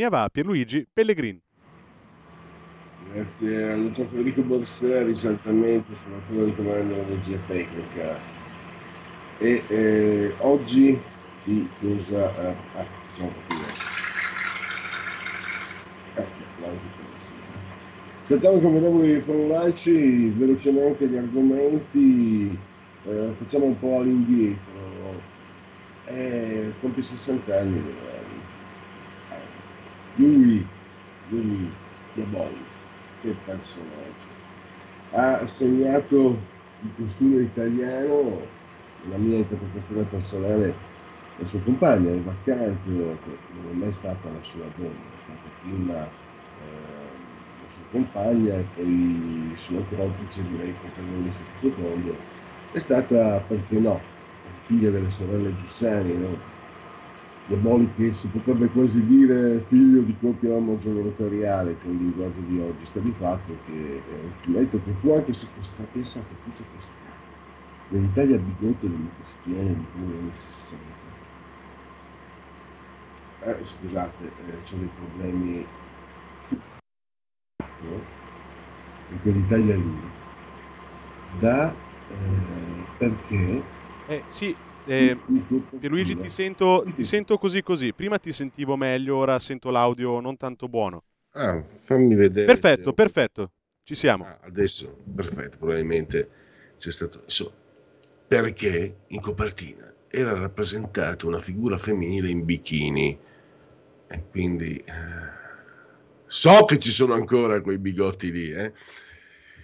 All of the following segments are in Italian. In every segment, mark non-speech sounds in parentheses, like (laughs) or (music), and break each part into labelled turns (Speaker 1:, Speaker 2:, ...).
Speaker 1: Linea va a Pierluigi Pellegrini.
Speaker 2: Grazie al dottor Federico Borseri, esattamente sulla cura di comando dell'energia tecnica. E eh, oggi chi usa... Eh, ah, facciamo per la sigla. Saltiamo come onorevoli formulaici velocemente gli argomenti, eh, facciamo un po' all'indietro. Eh, compie 60 anni Leonardo. Lui, lui, Diaboli, che personaggio. Ha segnato il costume italiano, la mia interpretazione personale, la sua compagna, Eva Kant, che non è mai stata la sua donna, è stata prima eh, la sua compagna e poi sua complice, direi, protagonista di tutto tondo. È stata, perché no, figlia delle sorelle Giussani, no? Che si potrebbe quasi dire figlio di coppia omogenitoriale con il linguaggio di oggi, sta di fatto che è un fumetto che fu anche sequestrato, pensate, fu sequestrato nell'Italia bigotto dei cristiani negli anni 60. Eh, scusate, eh, c'ho dei problemi in quell'Italia lì, da eh, perché?
Speaker 1: Eh, sì, eh, Pierluigi ti sento, ti sento così così. Prima ti sentivo meglio, ora sento l'audio non tanto buono.
Speaker 2: Ah, fammi vedere.
Speaker 1: Perfetto,
Speaker 2: se-
Speaker 1: perfetto. Ci siamo.
Speaker 2: Ah, adesso, perfetto, probabilmente c'è stato... insomma, perché in copertina era rappresentata una figura femminile in bikini e quindi eh, so che ci sono ancora quei bigotti lì, eh.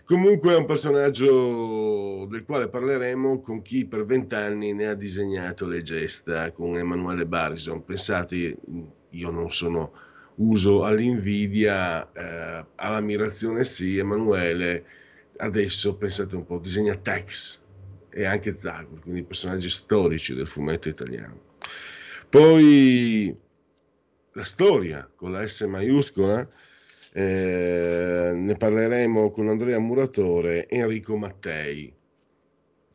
Speaker 2: Comunque è un personaggio del quale parleremo con chi per vent'anni ne ha disegnato le gesta, con Emanuele Barison. Pensate, io non sono uso all'invidia, eh, all'ammirazione sì, Emanuele adesso pensate un po', disegna Tex e anche Zagor, quindi personaggi storici del fumetto italiano. Poi la storia con la S maiuscola, eh, ne parleremo con Andrea Muratore e Enrico Mattei.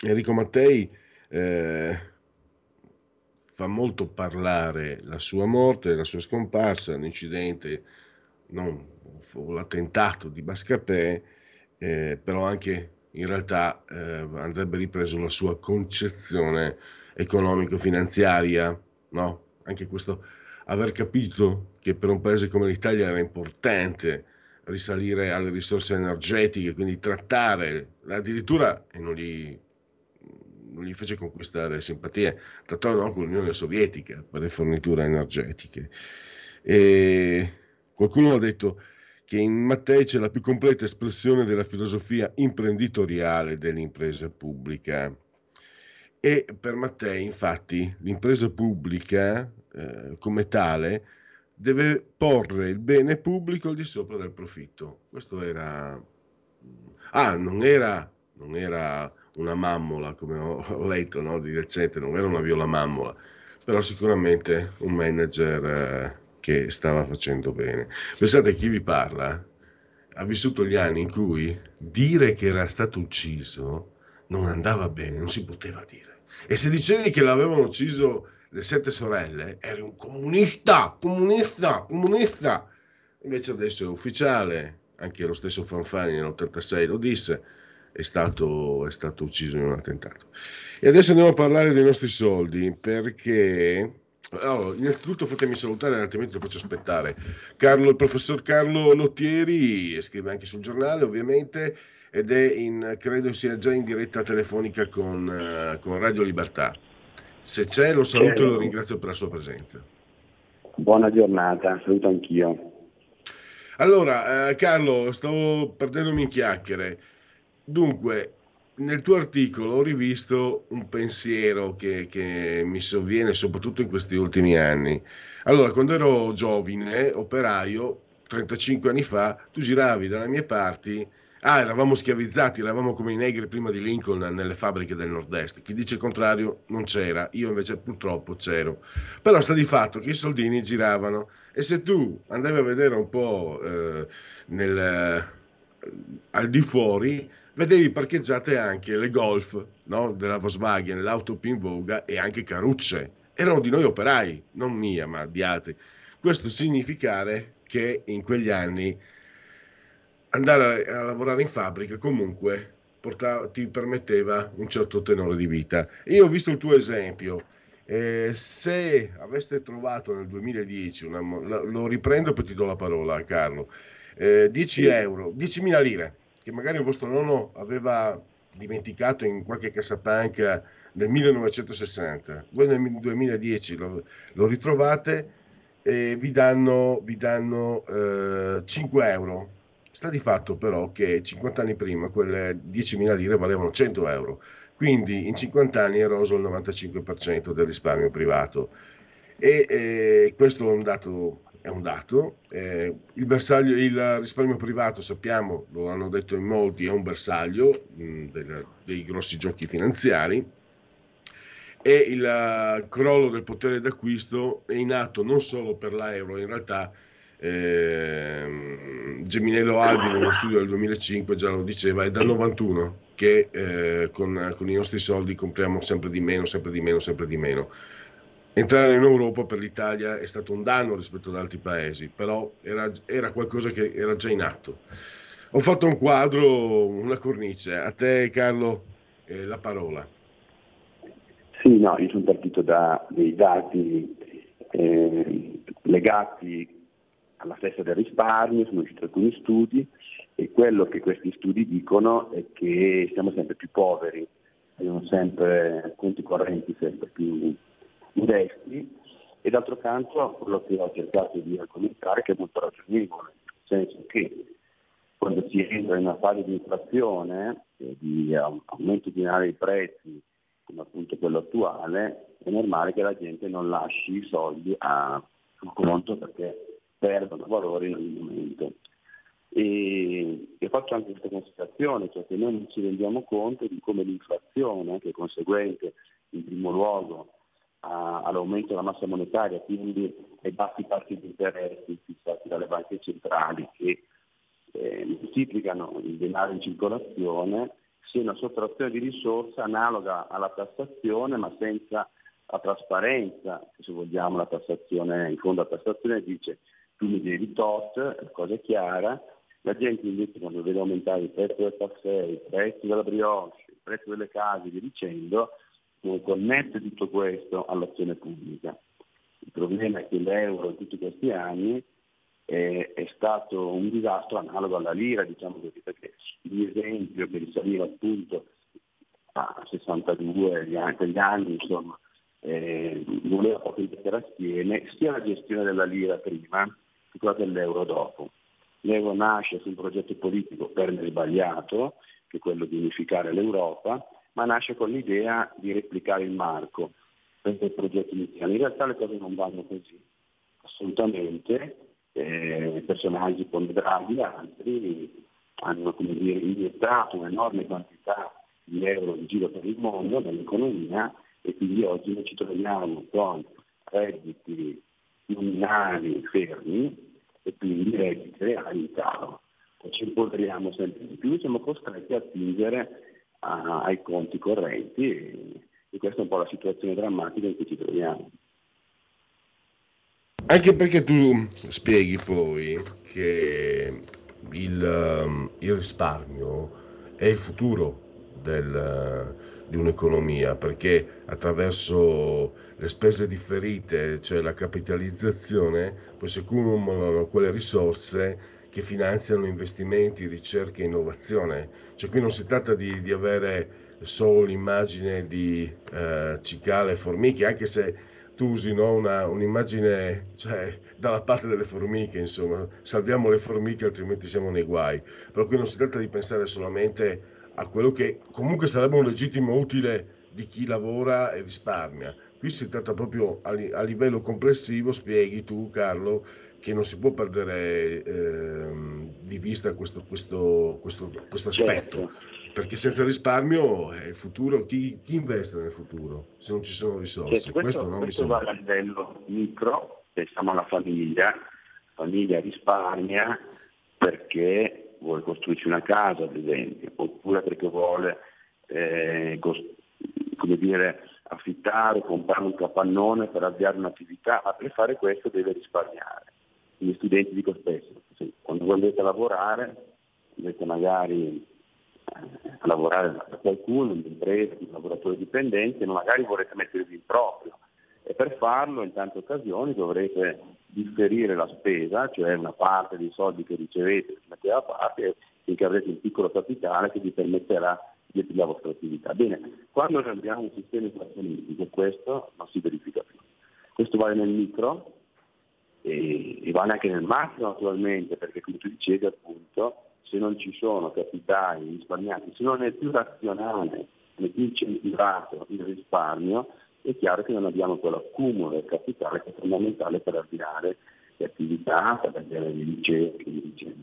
Speaker 2: Enrico Mattei eh, fa molto parlare la sua morte, la sua scomparsa, l'incidente, non, l'attentato di Bascapè, eh, però anche in realtà eh, andrebbe ripreso la sua concezione economico-finanziaria, no? Anche questo aver capito che per un paese come l'Italia era importante risalire alle risorse energetiche, quindi trattare, addirittura, e non gli, non gli fece conquistare simpatie, trattavano anche l'Unione Sovietica per le forniture energetiche. E qualcuno ha detto che in Mattei c'è la più completa espressione della filosofia imprenditoriale dell'impresa pubblica. E per Mattei, infatti, l'impresa pubblica, eh, come tale, deve porre il bene pubblico al di sopra del profitto. Questo era... Ah, non era, non era una mammola, come ho, ho letto no, di recente, non era una viola mammola, però sicuramente un manager eh, che stava facendo bene. Pensate, chi vi parla ha vissuto gli anni in cui dire che era stato ucciso non andava bene, non si poteva dire. E se dicevi che l'avevano ucciso le sette sorelle, eri un comunista, comunista, comunista. Invece adesso è ufficiale, anche lo stesso Fanfani nell'86 lo disse, è stato, è stato ucciso in un attentato. E adesso andiamo a parlare dei nostri soldi, perché... Allora, innanzitutto fatemi salutare, altrimenti lo faccio aspettare. Carlo, il professor Carlo Lottieri, scrive anche sul giornale ovviamente, ed è in, credo sia già in diretta telefonica con, eh, con Radio Libertà. Se c'è lo saluto e lo ringrazio per la sua presenza.
Speaker 3: Buona giornata, saluto anch'io.
Speaker 2: Allora, eh, Carlo, stavo perdendomi in chiacchiere. Dunque, nel tuo articolo ho rivisto un pensiero che, che, mi sovviene soprattutto in questi ultimi anni. Allora, quando ero giovane, operaio, 35 anni fa, tu giravi dalle mie parti Ah, eravamo schiavizzati, eravamo come i negri prima di Lincoln nelle fabbriche del nord-est. Chi dice il contrario non c'era, io invece purtroppo c'ero. Però sta di fatto che i soldini giravano e se tu andavi a vedere un po' eh, nel, eh, al di fuori, vedevi parcheggiate anche le Golf no? della Volkswagen, l'auto più in voga e anche Carucce. Erano di noi operai, non mia, ma di altri. Questo significare che in quegli anni andare a, a lavorare in fabbrica comunque portava, ti permetteva un certo tenore di vita. Io ho visto il tuo esempio. Eh, se aveste trovato nel 2010, una, lo riprendo e poi ti do la parola Carlo, eh, 10 euro, 10.000 lire, che magari il vostro nonno aveva dimenticato in qualche cassapanca nel 1960, voi nel 2010 lo, lo ritrovate e vi danno, vi danno eh, 5 euro Sta di fatto però che 50 anni prima quelle 10.000 lire valevano 100 euro, quindi in 50 anni è eroso il 95% del risparmio privato. E eh, questo è un dato, è un dato. Eh, il, bersaglio, il risparmio privato, sappiamo, lo hanno detto in molti, è un bersaglio mh, del, dei grossi giochi finanziari e il uh, crollo del potere d'acquisto è in atto non solo per l'euro, in realtà eh, Geminello Alvi uno studio del 2005 già lo diceva, è dal 91 che eh, con, con, i nostri soldi compriamo sempre di meno, sempre di meno, sempre di meno. Entrare in Europa per l'Italia è stato un danno rispetto ad altri paesi, però era, era qualcosa che era già in atto. Ho fatto un quadro, una cornice. A te Carlo eh, la parola.
Speaker 3: Sì, no, io sono partito da dei dati eh, legati alla festa del risparmio, sono usciti alcuni studi e quello che questi studi dicono è che siamo sempre più poveri, abbiamo sempre conti correnti sempre più modesti e d'altro canto quello che ho cercato di argomentare che è molto ragionevole, nel senso che quando si entra in una fase di inflazione, di aumento generale dei prezzi, come appunto quello attuale, è normale che la gente non lasci i soldi a, sul conto perché perdono valore in ogni momento. E, e, faccio anche questa considerazione, cioè che noi non ci rendiamo conto di come l'inflazione, che è conseguente in primo luogo a, all'aumento della massa monetaria, quindi ai bassi tassi di interessi fissati dalle banche centrali che eh, moltiplicano il denaro in circolazione, sia una sottrazione di risorse analoga alla tassazione ma senza la trasparenza, se vogliamo la tassazione, in fondo la tassazione dice tu mi devi tot, cosa è chiara, la gente invece quando vede aumentare il prezzo del caffè, il prezzo della brioche, il prezzo delle case, vi dicendo, connette tutto questo all'azione pubblica. Il problema è che l'euro in tutti questi anni è, è stato un disastro analogo alla lira, diciamo così, perché l'esempio che risaliva appunto a 62, quegli anni, insomma, eh, voleva proprio mettere assieme sia la gestione della lira prima, quella dell'euro dopo. L'euro nasce su un progetto politico per me sbagliato, che è quello di unificare l'Europa, ma nasce con l'idea di replicare il marco. Il progetto iniziale. In realtà le cose non vanno così, assolutamente. Eh, personaggi come Draghi e altri hanno come dire, iniettato un'enorme quantità di euro in giro per il mondo nell'economia e quindi oggi noi ci troviamo con redditi nominali fermi e quindi redditi in calo. Ci impolveriamo sempre di più, siamo costretti a attingere a, ai conti correnti e, e questa è un po' la situazione drammatica in cui ci troviamo.
Speaker 2: Anche perché tu spieghi poi che il, il risparmio è il futuro del, di un'economia, perché attraverso le spese differite, cioè la capitalizzazione, poi si accumulano quelle risorse che finanziano investimenti, ricerca e innovazione. Cioè qui non si tratta di, di avere solo l'immagine di eh, cicale e formiche, anche se tu usi no, una, un'immagine cioè, dalla parte delle formiche, insomma, salviamo le formiche altrimenti siamo nei guai. Però qui non si tratta di pensare solamente a quello che comunque sarebbe un legittimo utile di chi lavora e risparmia. Qui si tratta proprio a, a livello complessivo, spieghi tu Carlo, che non si può perdere eh, di vista questo, questo, questo, questo aspetto. Certo perché senza risparmio è il futuro, chi, chi, investe nel futuro se non ci sono risorse?
Speaker 3: Certo, questo, questo, questo va a livello micro, pensiamo alla famiglia, famiglia risparmia perché vuole costruirci una casa ad esempio, oppure perché vuole eh, cost- come dire, affittare, comprare un capannone per avviare un'attività, ma per fare questo deve risparmiare. Gli studenti dico spesso, quando volete lavorare, dovete magari a lavorare da qualcuno, un'impresa, un lavoratore dipendente, ma magari vorrete mettervi in proprio e per farlo in tante occasioni dovrete differire la spesa, cioè una parte dei soldi che ricevete mettete da parte finché avrete un piccolo capitale che vi permetterà di aprire la vostra attività. Bene, quando abbiamo un sistema inflazionistico questo non si verifica più. Questo vale nel micro e, e vale anche nel macro naturalmente, perché come tu dicevi appunto se non ci sono capitali risparmiati, se non è più razionale, è più incentivato il risparmio, è chiaro che non abbiamo quell'accumulo del capitale che è fondamentale per avviare le attività, per avviare le ricerche Il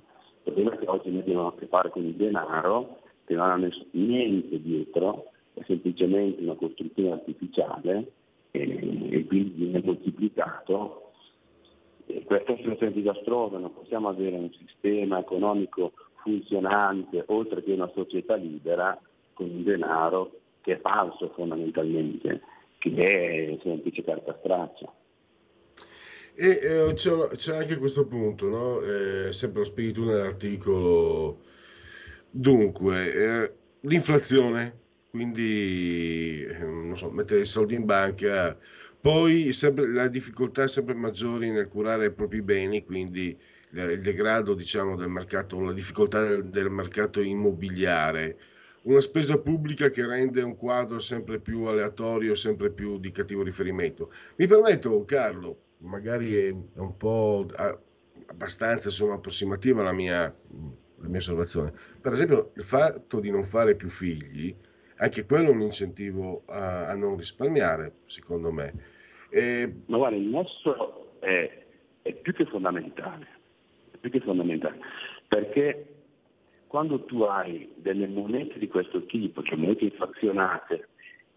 Speaker 3: problema è che oggi noi abbiamo a che fare con il denaro che non ha niente dietro, è semplicemente una costruzione artificiale e, e quindi viene moltiplicato. E questa è una situazione disastrosa, non possiamo avere un sistema economico funzionante, oltre che una società libera, con un denaro che è falso fondamentalmente, che è semplice carta straccia.
Speaker 2: E eh, c'è, c'è, anche questo punto, no? eh, sempre lo spirito nell'articolo. Dunque, eh, l'inflazione, quindi eh, so, mettere i soldi in banca, poi sempre, la difficoltà sempre maggiore nel curare i propri beni, quindi il degrado diciamo, del mercato, la difficoltà del, del, mercato immobiliare, una spesa pubblica che rende un quadro sempre più aleatorio, sempre più di cattivo riferimento. Mi permetto, Carlo, magari è un po' abbastanza insomma, approssimativa la mia, la mia osservazione. Per esempio, il fatto di non fare più figli, anche quello è un incentivo a, a non risparmiare, secondo me.
Speaker 3: E... Ma guarda, il nesso è, è più che fondamentale perché è fondamentale? Perché quando tu hai delle monete di questo tipo, cioè monete inflazionate,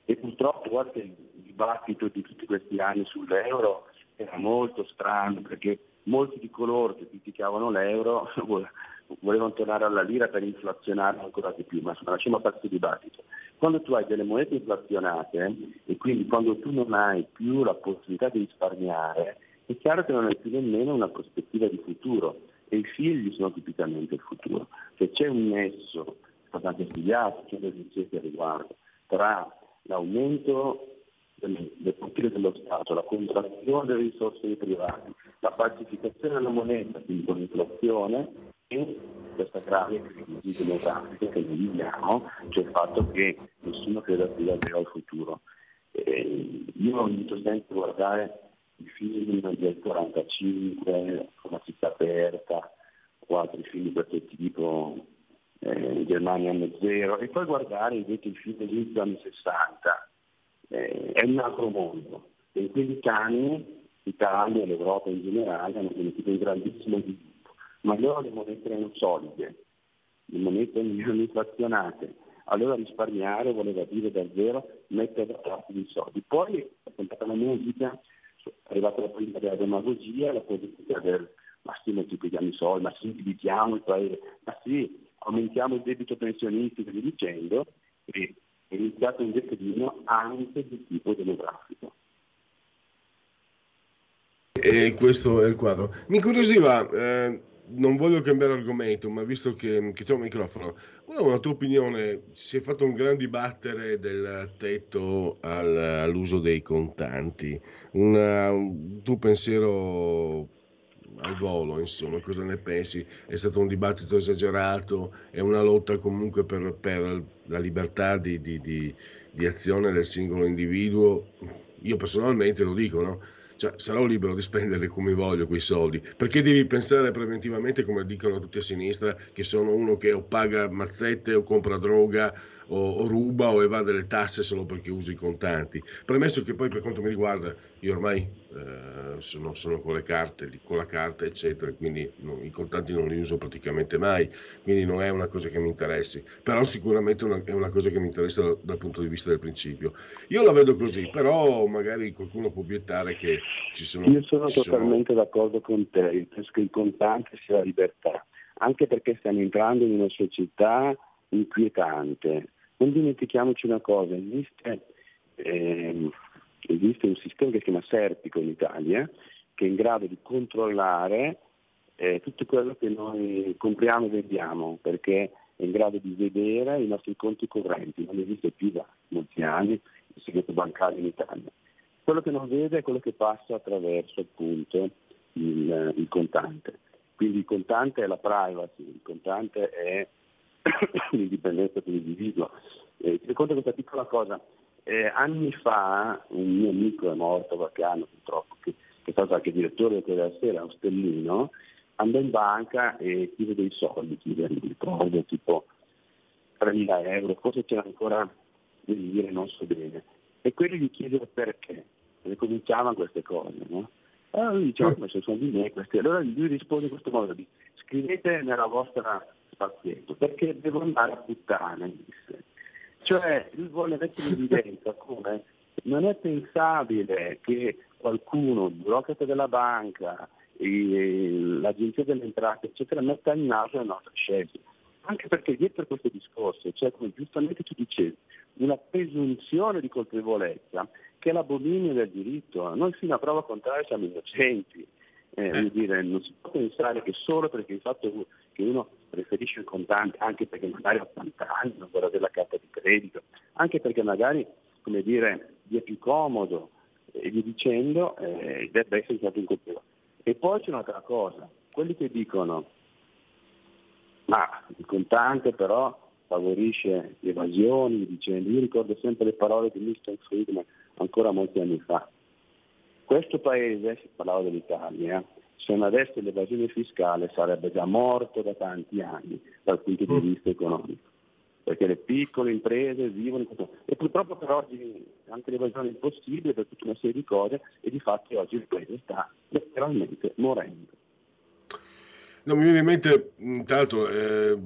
Speaker 3: e purtroppo guarda il dibattito di tutti questi anni sull'euro era molto strano perché molti di coloro che criticavano l'euro (laughs) volevano tornare alla lira per inflazionare ancora di più, ma lasciamo a parte il dibattito. Quando tu hai delle monete inflazionate e quindi quando tu non hai più la possibilità di risparmiare, è chiaro che non hai più nemmeno una prospettiva di futuro e i figli sono tipicamente il futuro. Se c'è un nesso, stato anche studiato, c'è delle ricerche a riguardo, tra l'aumento del, potere dello Stato, la contrazione delle risorse dei privati, la falsificazione della moneta, quindi con l'inflazione, e questa grave crisi demografica che noi viviamo, cioè il fatto che nessuno creda più davvero al futuro. Eh, io invito sempre a guardare i film del 45, una città aperta, o altri film di questo tipo, eh, Germania anno zero, e poi guardare invece i film degli anni 60. Eh, è un altro mondo. E in quegli anni l'Italia e l'Europa in generale hanno conosciuto un grandissimo sviluppo, ma allora le monete erano solide, le monete (laughs) erano inflazionate, allora risparmiare voleva dire davvero mettere da parte dei soldi. Poi è stata la musica, è arrivata la politica della demagogia, la politica del ma sì, moltiplichiamo i soldi, ma sì, dividiamo il paese, ma sì, aumentiamo il debito pensionistico e via dicendo, e è iniziato un declino anche di tipo demografico.
Speaker 2: E questo è il quadro. Mi incuriosiva, eh, non voglio cambiare argomento, ma visto che, che ho il microfono, una tua opinione, si è fatto un gran dibattere del tetto al, all'uso dei contanti, una, un tuo pensiero al volo, insomma, cosa ne pensi? È stato un dibattito esagerato, è una lotta comunque per, per la libertà di, di, di, di, azione del singolo individuo? io personalmente lo dico, no? Cioè, sarò libero di spenderli come voglio quei soldi. Perché devi pensare preventivamente, come dicono tutti a sinistra, che sono uno che o paga mazzette o compra droga o, o, ruba o evade le tasse solo perché usa i contanti. Premesso che poi per quanto mi riguarda io ormai eh, sono, sono, con le carte, con la carta eccetera, quindi no, i contanti non li uso praticamente mai, quindi non è una cosa che mi interessi, però sicuramente una, è una cosa che mi interessa dal, dal, punto di vista del principio. Io la vedo così, però magari qualcuno può obiettare che ci sono...
Speaker 3: Io sono totalmente sono... d'accordo con te, penso che il contante sia la libertà, anche perché stiamo entrando in una società inquietante non dimentichiamoci una cosa, esiste, eh, esiste un sistema che si chiama Serpico in Italia, che è in grado di controllare eh, tutto quello che noi compriamo e vendiamo, perché è in grado di vedere i nostri conti correnti, non esiste più da molti anni il segreto bancario in Italia. Quello che non vede è quello che passa attraverso appunto il, il contante. Quindi il contante è la privacy, il contante è (coughs) l'indipendenza dell'individuo. Eh, ti racconto questa piccola cosa. Eh, anni fa un mio amico è morto qualche anno purtroppo, che, che è stato anche direttore della sera, un stellino, andò in banca e chiese dei soldi, chiese, mi ricordo, tipo 3.000 euro, forse c'era ancora, devi dire, non so bene. E quelli gli chiesero perché, e cominciavano queste cose, no? Allora lui diceva, ma se sono di me questi. Allora lui risponde in questo modo, scrivete nella vostra spazietto, perché devo andare a puttane, disse. Cioè lui vuole mettere in evidenza come non è pensabile che qualcuno, il burocrate della banca, l'agenzia delle entrate, eccetera, metta in naso le nostre scelte. Anche perché dietro questo discorso c'è, come giustamente tu dicevi, una presunzione di colpevolezza che è l'abominio del diritto. Noi fino a prova contraria siamo innocenti. Eh, eh. dire, non si può pensare che solo perché il fatto che uno preferisce il contante, anche perché magari ha 80 anni, non vorrà della carta di credito, anche perché magari, come dire, gli è più comodo e via dicendo, eh, debba essere stato incolpevole. E poi c'è un'altra cosa, quelli che dicono ma il contante però favorisce le evasioni, dicendo, io ricordo sempre le parole di Milton Friedman ancora molti anni fa, questo paese, si parlava dell'Italia, se non avesse l'evasione fiscale sarebbe già morto da tanti anni dal punto di mm. vista economico, perché le piccole imprese vivono e purtroppo per oggi anche l'evasione è impossibile per tutta una serie di cose e di fatto oggi il paese sta letteralmente morendo.
Speaker 2: Non mi viene in mente, intanto, eh,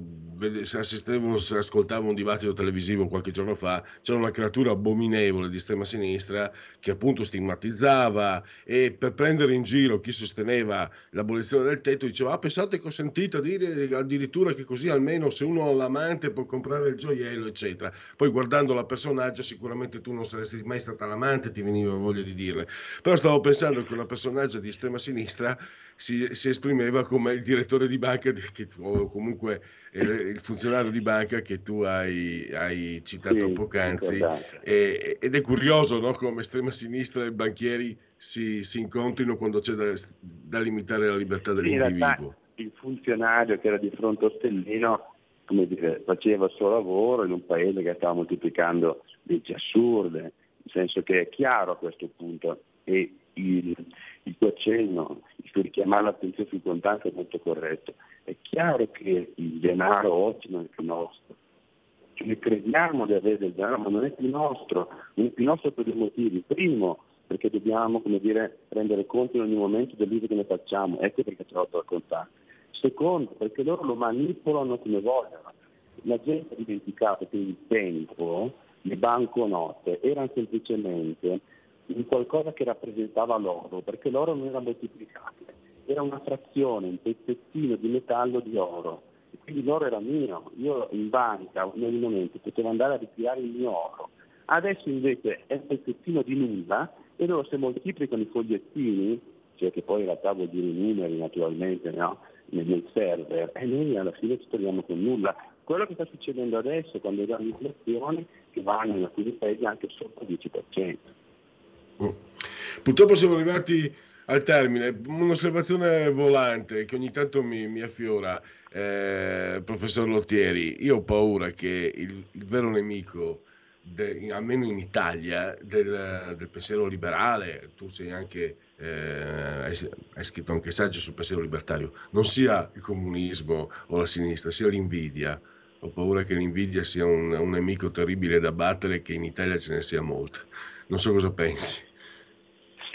Speaker 2: assistevo, ascoltavo un dibattito televisivo qualche giorno fa, c'era una creatura abominevole di estrema sinistra che appunto stigmatizzava e per prendere in giro chi sosteneva l'abolizione del tetto diceva ah pensate che ho sentito dire addirittura che così almeno se uno ha l'amante può comprare il gioiello eccetera. Poi guardando la personaggio sicuramente tu non saresti mai stata l'amante ti veniva voglia di dirle. Però stavo pensando che una personaggio di estrema sinistra si, si esprimeva come il direttore di banca che, o comunque il funzionario di banca che tu hai, hai citato sì, poc'anzi. e, ed è curioso no, come estrema sinistra e banchieri si, si incontrino quando c'è da, da, limitare la libertà dell'individuo.
Speaker 3: il funzionario che era di fronte a Stellino come dire, faceva il suo lavoro in un paese che stava moltiplicando leggi assurde, nel senso che è chiaro a questo punto. E il, il tuo accenno, il tuo richiamare l'attenzione sul contante è molto corretto. È chiaro che il denaro oggi non è più nostro. Cioè, noi crediamo di avere del denaro, ma non è più nostro. Non è più nostro per due motivi. Primo, perché dobbiamo dire, rendere conto in ogni momento dell'uso che ne facciamo. Ecco perché è troppo contante. Secondo, perché loro lo manipolano come vogliono. La gente ha dimenticato che il tempo le banconote erano semplicemente in qualcosa che rappresentava l'oro, perché l'oro non era moltiplicabile, era una frazione, un pezzettino di metallo di oro. E quindi l'oro era mio, io in banca in ogni momento potevo andare a ritirare il mio oro. Adesso invece è un pezzettino di nulla e loro se moltiplicano i fogliettini, cioè che poi in realtà vuol dire i numeri naturalmente no? nel server, e noi alla fine ci troviamo con nulla. Quello che sta succedendo adesso quando abbiamo inflazioni che in alcuni paesi anche sotto il 10%.
Speaker 2: Mm. Purtroppo siamo arrivati al termine. Un'osservazione volante che ogni tanto mi, mi affiora, eh, professor Lottieri. Io ho paura che il, il vero nemico de, almeno in Italia, del, del, pensiero liberale, tu sei anche, eh, hai, scritto anche saggi sul pensiero libertario, non sia il comunismo o la sinistra, sia l'invidia. Ho paura che l'invidia sia un, un nemico terribile da battere e che in Italia ce ne sia molta. Non so cosa pensi.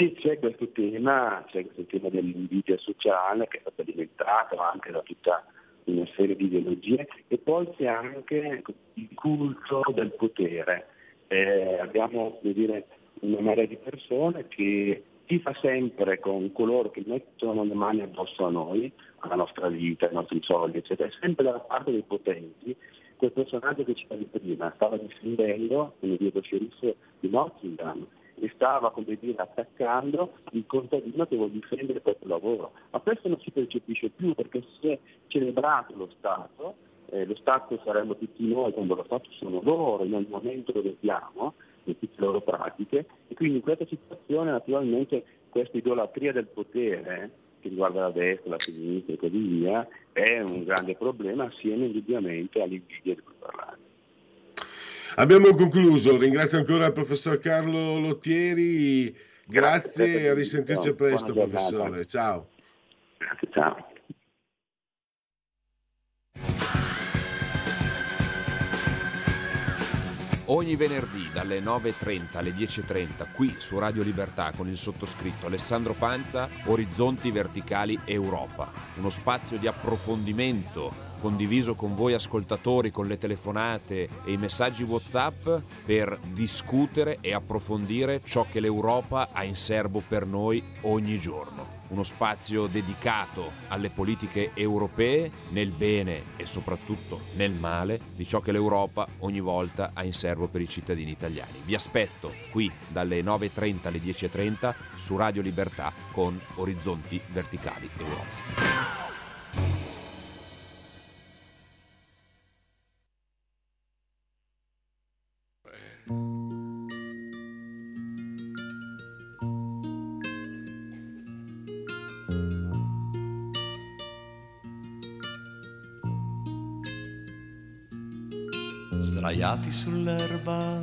Speaker 3: Sì, c'è questo tema, c'è questo tema dell'invidia sociale che è stato alimentato anche da tutta una serie di ideologie e poi c'è anche il culto del potere. Eh, abbiamo dire, una marea di persone che si fa sempre con coloro che mettono le mani addosso a noi, alla nostra vita, ai nostri soldi, eccetera, sempre dalla parte dei potenti. Quel personaggio che citavi prima stava difendendo, come dire, lo sceriffo di Nottingham, e stava come dire, attaccando il contadino che vuole difendere il proprio lavoro. Ma questo non si percepisce più perché si è celebrato lo Stato, eh, lo Stato saremmo tutti noi quando lo Stato sono loro nel momento dove siamo, in tutte le loro pratiche, e quindi in questa situazione naturalmente questa idolatria del potere che riguarda la destra, la sinistra e così via, è un grande problema assieme indubbiamente all'invidia di cui parlare.
Speaker 2: Abbiamo concluso, ringrazio ancora il professor Carlo Lottieri, grazie e a risentirci presto professore, ciao.
Speaker 3: Grazie, ciao.
Speaker 4: Ogni venerdì dalle 9.30 alle 10.30 qui su Radio Libertà con il sottoscritto Alessandro Panza, Orizzonti Verticali Europa, uno spazio di approfondimento condiviso con voi ascoltatori con le telefonate e i messaggi WhatsApp per discutere e approfondire ciò che l'Europa ha in serbo per noi ogni giorno. Uno spazio dedicato alle politiche europee nel bene e soprattutto nel male di ciò che l'Europa ogni volta ha in serbo per i cittadini italiani. Vi aspetto qui dalle 9.30 alle 10.30 su Radio Libertà con Orizzonti Verticali Europa.
Speaker 5: Sdraiati sull'erba,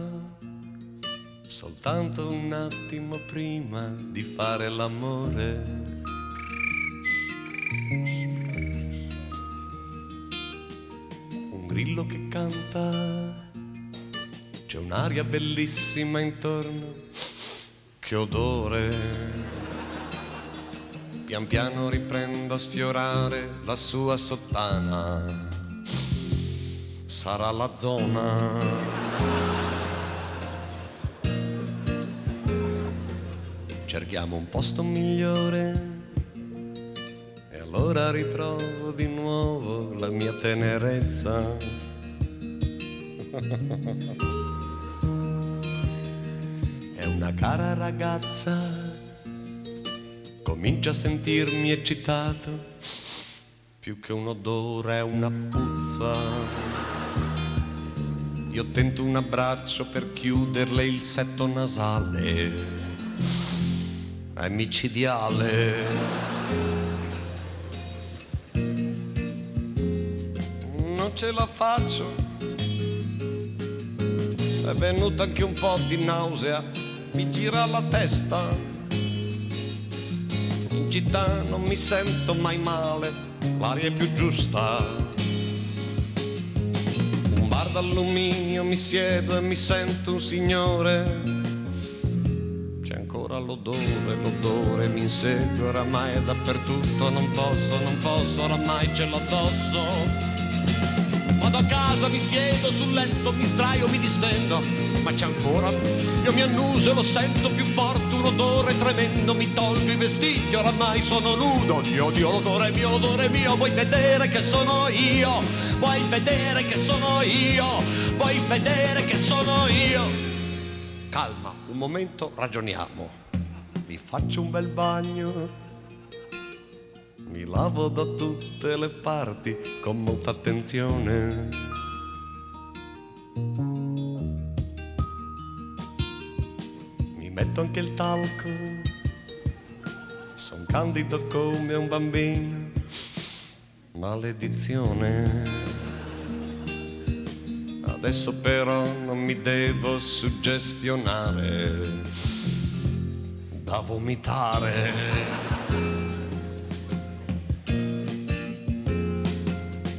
Speaker 5: soltanto un attimo prima di fare l'amore. Un grillo che canta, c'è un'aria bellissima intorno, che odore. Pian piano riprendo a sfiorare la sua sottana sarà la zona. Cerchiamo un posto migliore e allora ritrovo di nuovo la mia tenerezza. È una cara ragazza, comincia a sentirmi eccitato, più che un odore è una puzza. Io tento un abbraccio per chiuderle il setto nasale. È micidiale. Non ce la faccio. È venuta anche un po' di nausea. Mi gira la testa. In città non mi sento mai male. L'aria è più giusta d'alluminio mi siedo e mi sento un signore. C'è ancora l'odore, l'odore mi insegue oramai è dappertutto, non posso, non posso, oramai ce l'ho addosso. Casa, mi siedo sul letto, mi straio, mi distendo, ma c'è ancora. Io mi annuso e lo sento più forte, un odore tremendo, mi tolgo i vestiti, oramai sono nudo. Dio, Dio, l'odore mio, l'odore mio, vuoi vedere che sono io? Vuoi vedere che sono io? Vuoi vedere che sono io? Calma, un momento, ragioniamo. Vi faccio un bel bagno mi lavo da tutte le parti con molta attenzione. Anche il talco, son candido come un bambino, maledizione. Adesso però non mi devo suggestionare da vomitare.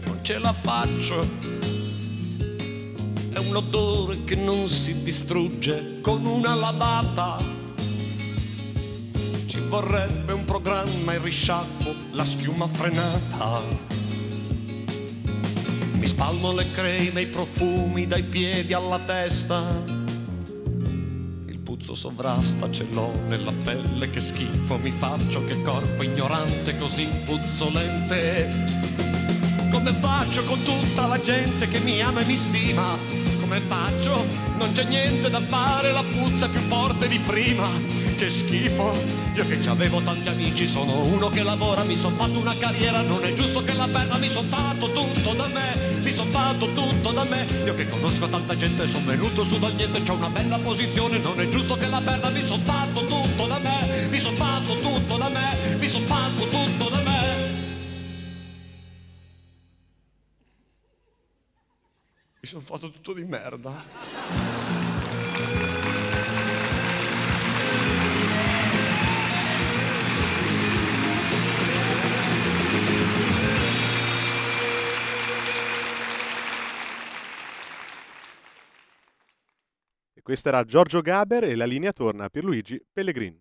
Speaker 5: Non ce la faccio. È un odore che non si distrugge con una lavata. Vorrebbe un programma in risciacquo, la schiuma frenata. Mi spalmo le creme, i profumi dai piedi alla testa. Il puzzo sovrasta, ce l'ho nella pelle, che schifo mi faccio, che corpo ignorante così puzzolente. Come faccio con tutta la gente che mi ama e mi stima? Come faccio? Non c'è niente da fare, la puzza è più forte di prima che schifo. Io che ci avevo tanti amici, sono uno che lavora, mi son fatto una carriera, non è giusto che la perda, mi son fatto tutto da me, mi son fatto tutto da me. Io che conosco tanta gente, sono venuto su dal niente, c'ho una bella posizione, non è giusto che la perda, mi son fatto tutto da me, mi son fatto tutto da me, mi son fatto tutto Mi son fatto tutto di merda.
Speaker 1: Questo era Giorgio Gaber e la linea torna a Pierluigi Pellegrin.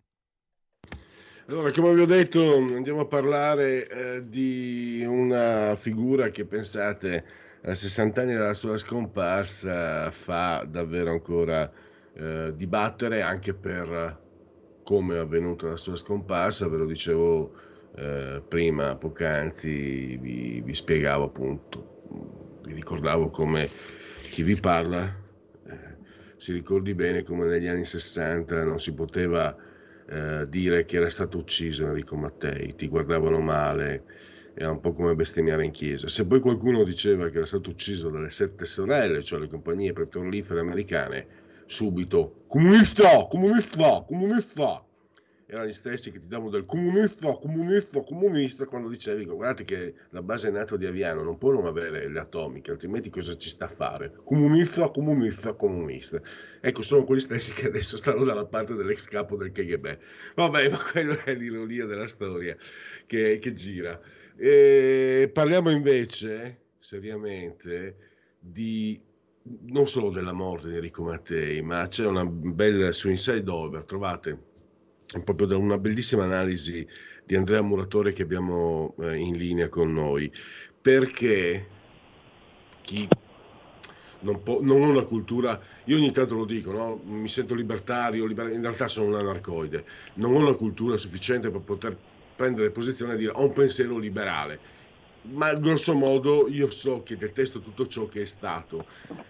Speaker 2: Allora, come vi ho detto, andiamo a parlare eh, di una figura che pensate a 60 anni dalla sua scomparsa fa davvero ancora eh, dibattere anche per come è avvenuta la sua scomparsa, ve lo dicevo eh, prima, poc'anzi, vi, vi spiegavo appunto, vi ricordavo come chi vi parla si ricordi bene come negli anni 60 non si poteva eh, dire che era stato ucciso Enrico Mattei, ti guardavano male, era un po' come bestemmiare in chiesa. Se poi qualcuno diceva che era stato ucciso dalle sette sorelle, cioè le compagnie petrolifere americane, subito comunista, comunista, comunista, erano gli stessi che ti davano del comunista, comunista, comunista quando dicevi guardate che la base NATO di Aviano non può non avere le atomiche, altrimenti cosa ci sta a fare? Comunista, comunista, comunista. Ecco, sono quegli stessi che adesso stanno dalla parte dell'ex capo del KGB. Vabbè, ma quello è l'ironia della storia che, che gira. E parliamo invece, seriamente, di non solo della morte di Enrico Mattei, ma c'è una bella su Inside Over, trovate proprio da una bellissima analisi di Andrea Muratore che abbiamo eh, in linea con noi, perché chi non, può, non ha una cultura, io ogni tanto lo dico, no? mi sento libertario, liber... in realtà sono un anarcoide, non ho una cultura sufficiente per poter prendere posizione e dire ho un pensiero liberale. Ma grosso modo io so che detesto tutto ciò che è stato,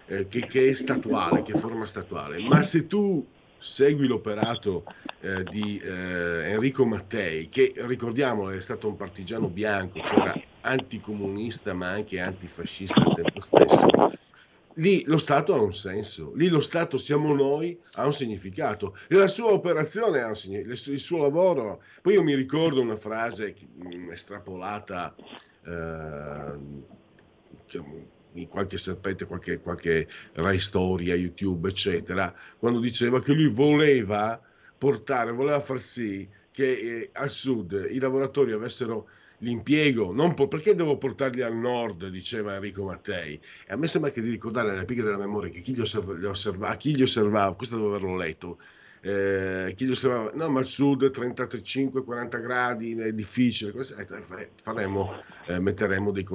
Speaker 2: eh, che, che è statuale, che è forma statuale, ma se tu segui l'operato eh, di eh, Enrico Mattei, che ricordiamo è stato un partigiano bianco, cioè era anticomunista ma anche antifascista al tempo stesso. Lì lo Stato ha un senso, lì lo Stato siamo noi, ha un significato e la sua operazione ha un significato, il suo lavoro. Poi io mi ricordo una frase mm, estrapolata eh, in qualche serpente, qualche, qualche Rai Storia, YouTube, eccetera, quando diceva che lui voleva portare, voleva far sì che eh, al sud i lavoratori avessero l'impiego, po- perché devo portarli al nord, diceva Enrico Mattei. E a me sembra che di ricordare nelle pighe della memoria che chi gli, osserva, osserva, chi gli osservava, questo devo averlo letto, eh, chi gli osservava, no, ma al sud 35-40 gradi è difficile, eh, faremo, eh, metteremo dei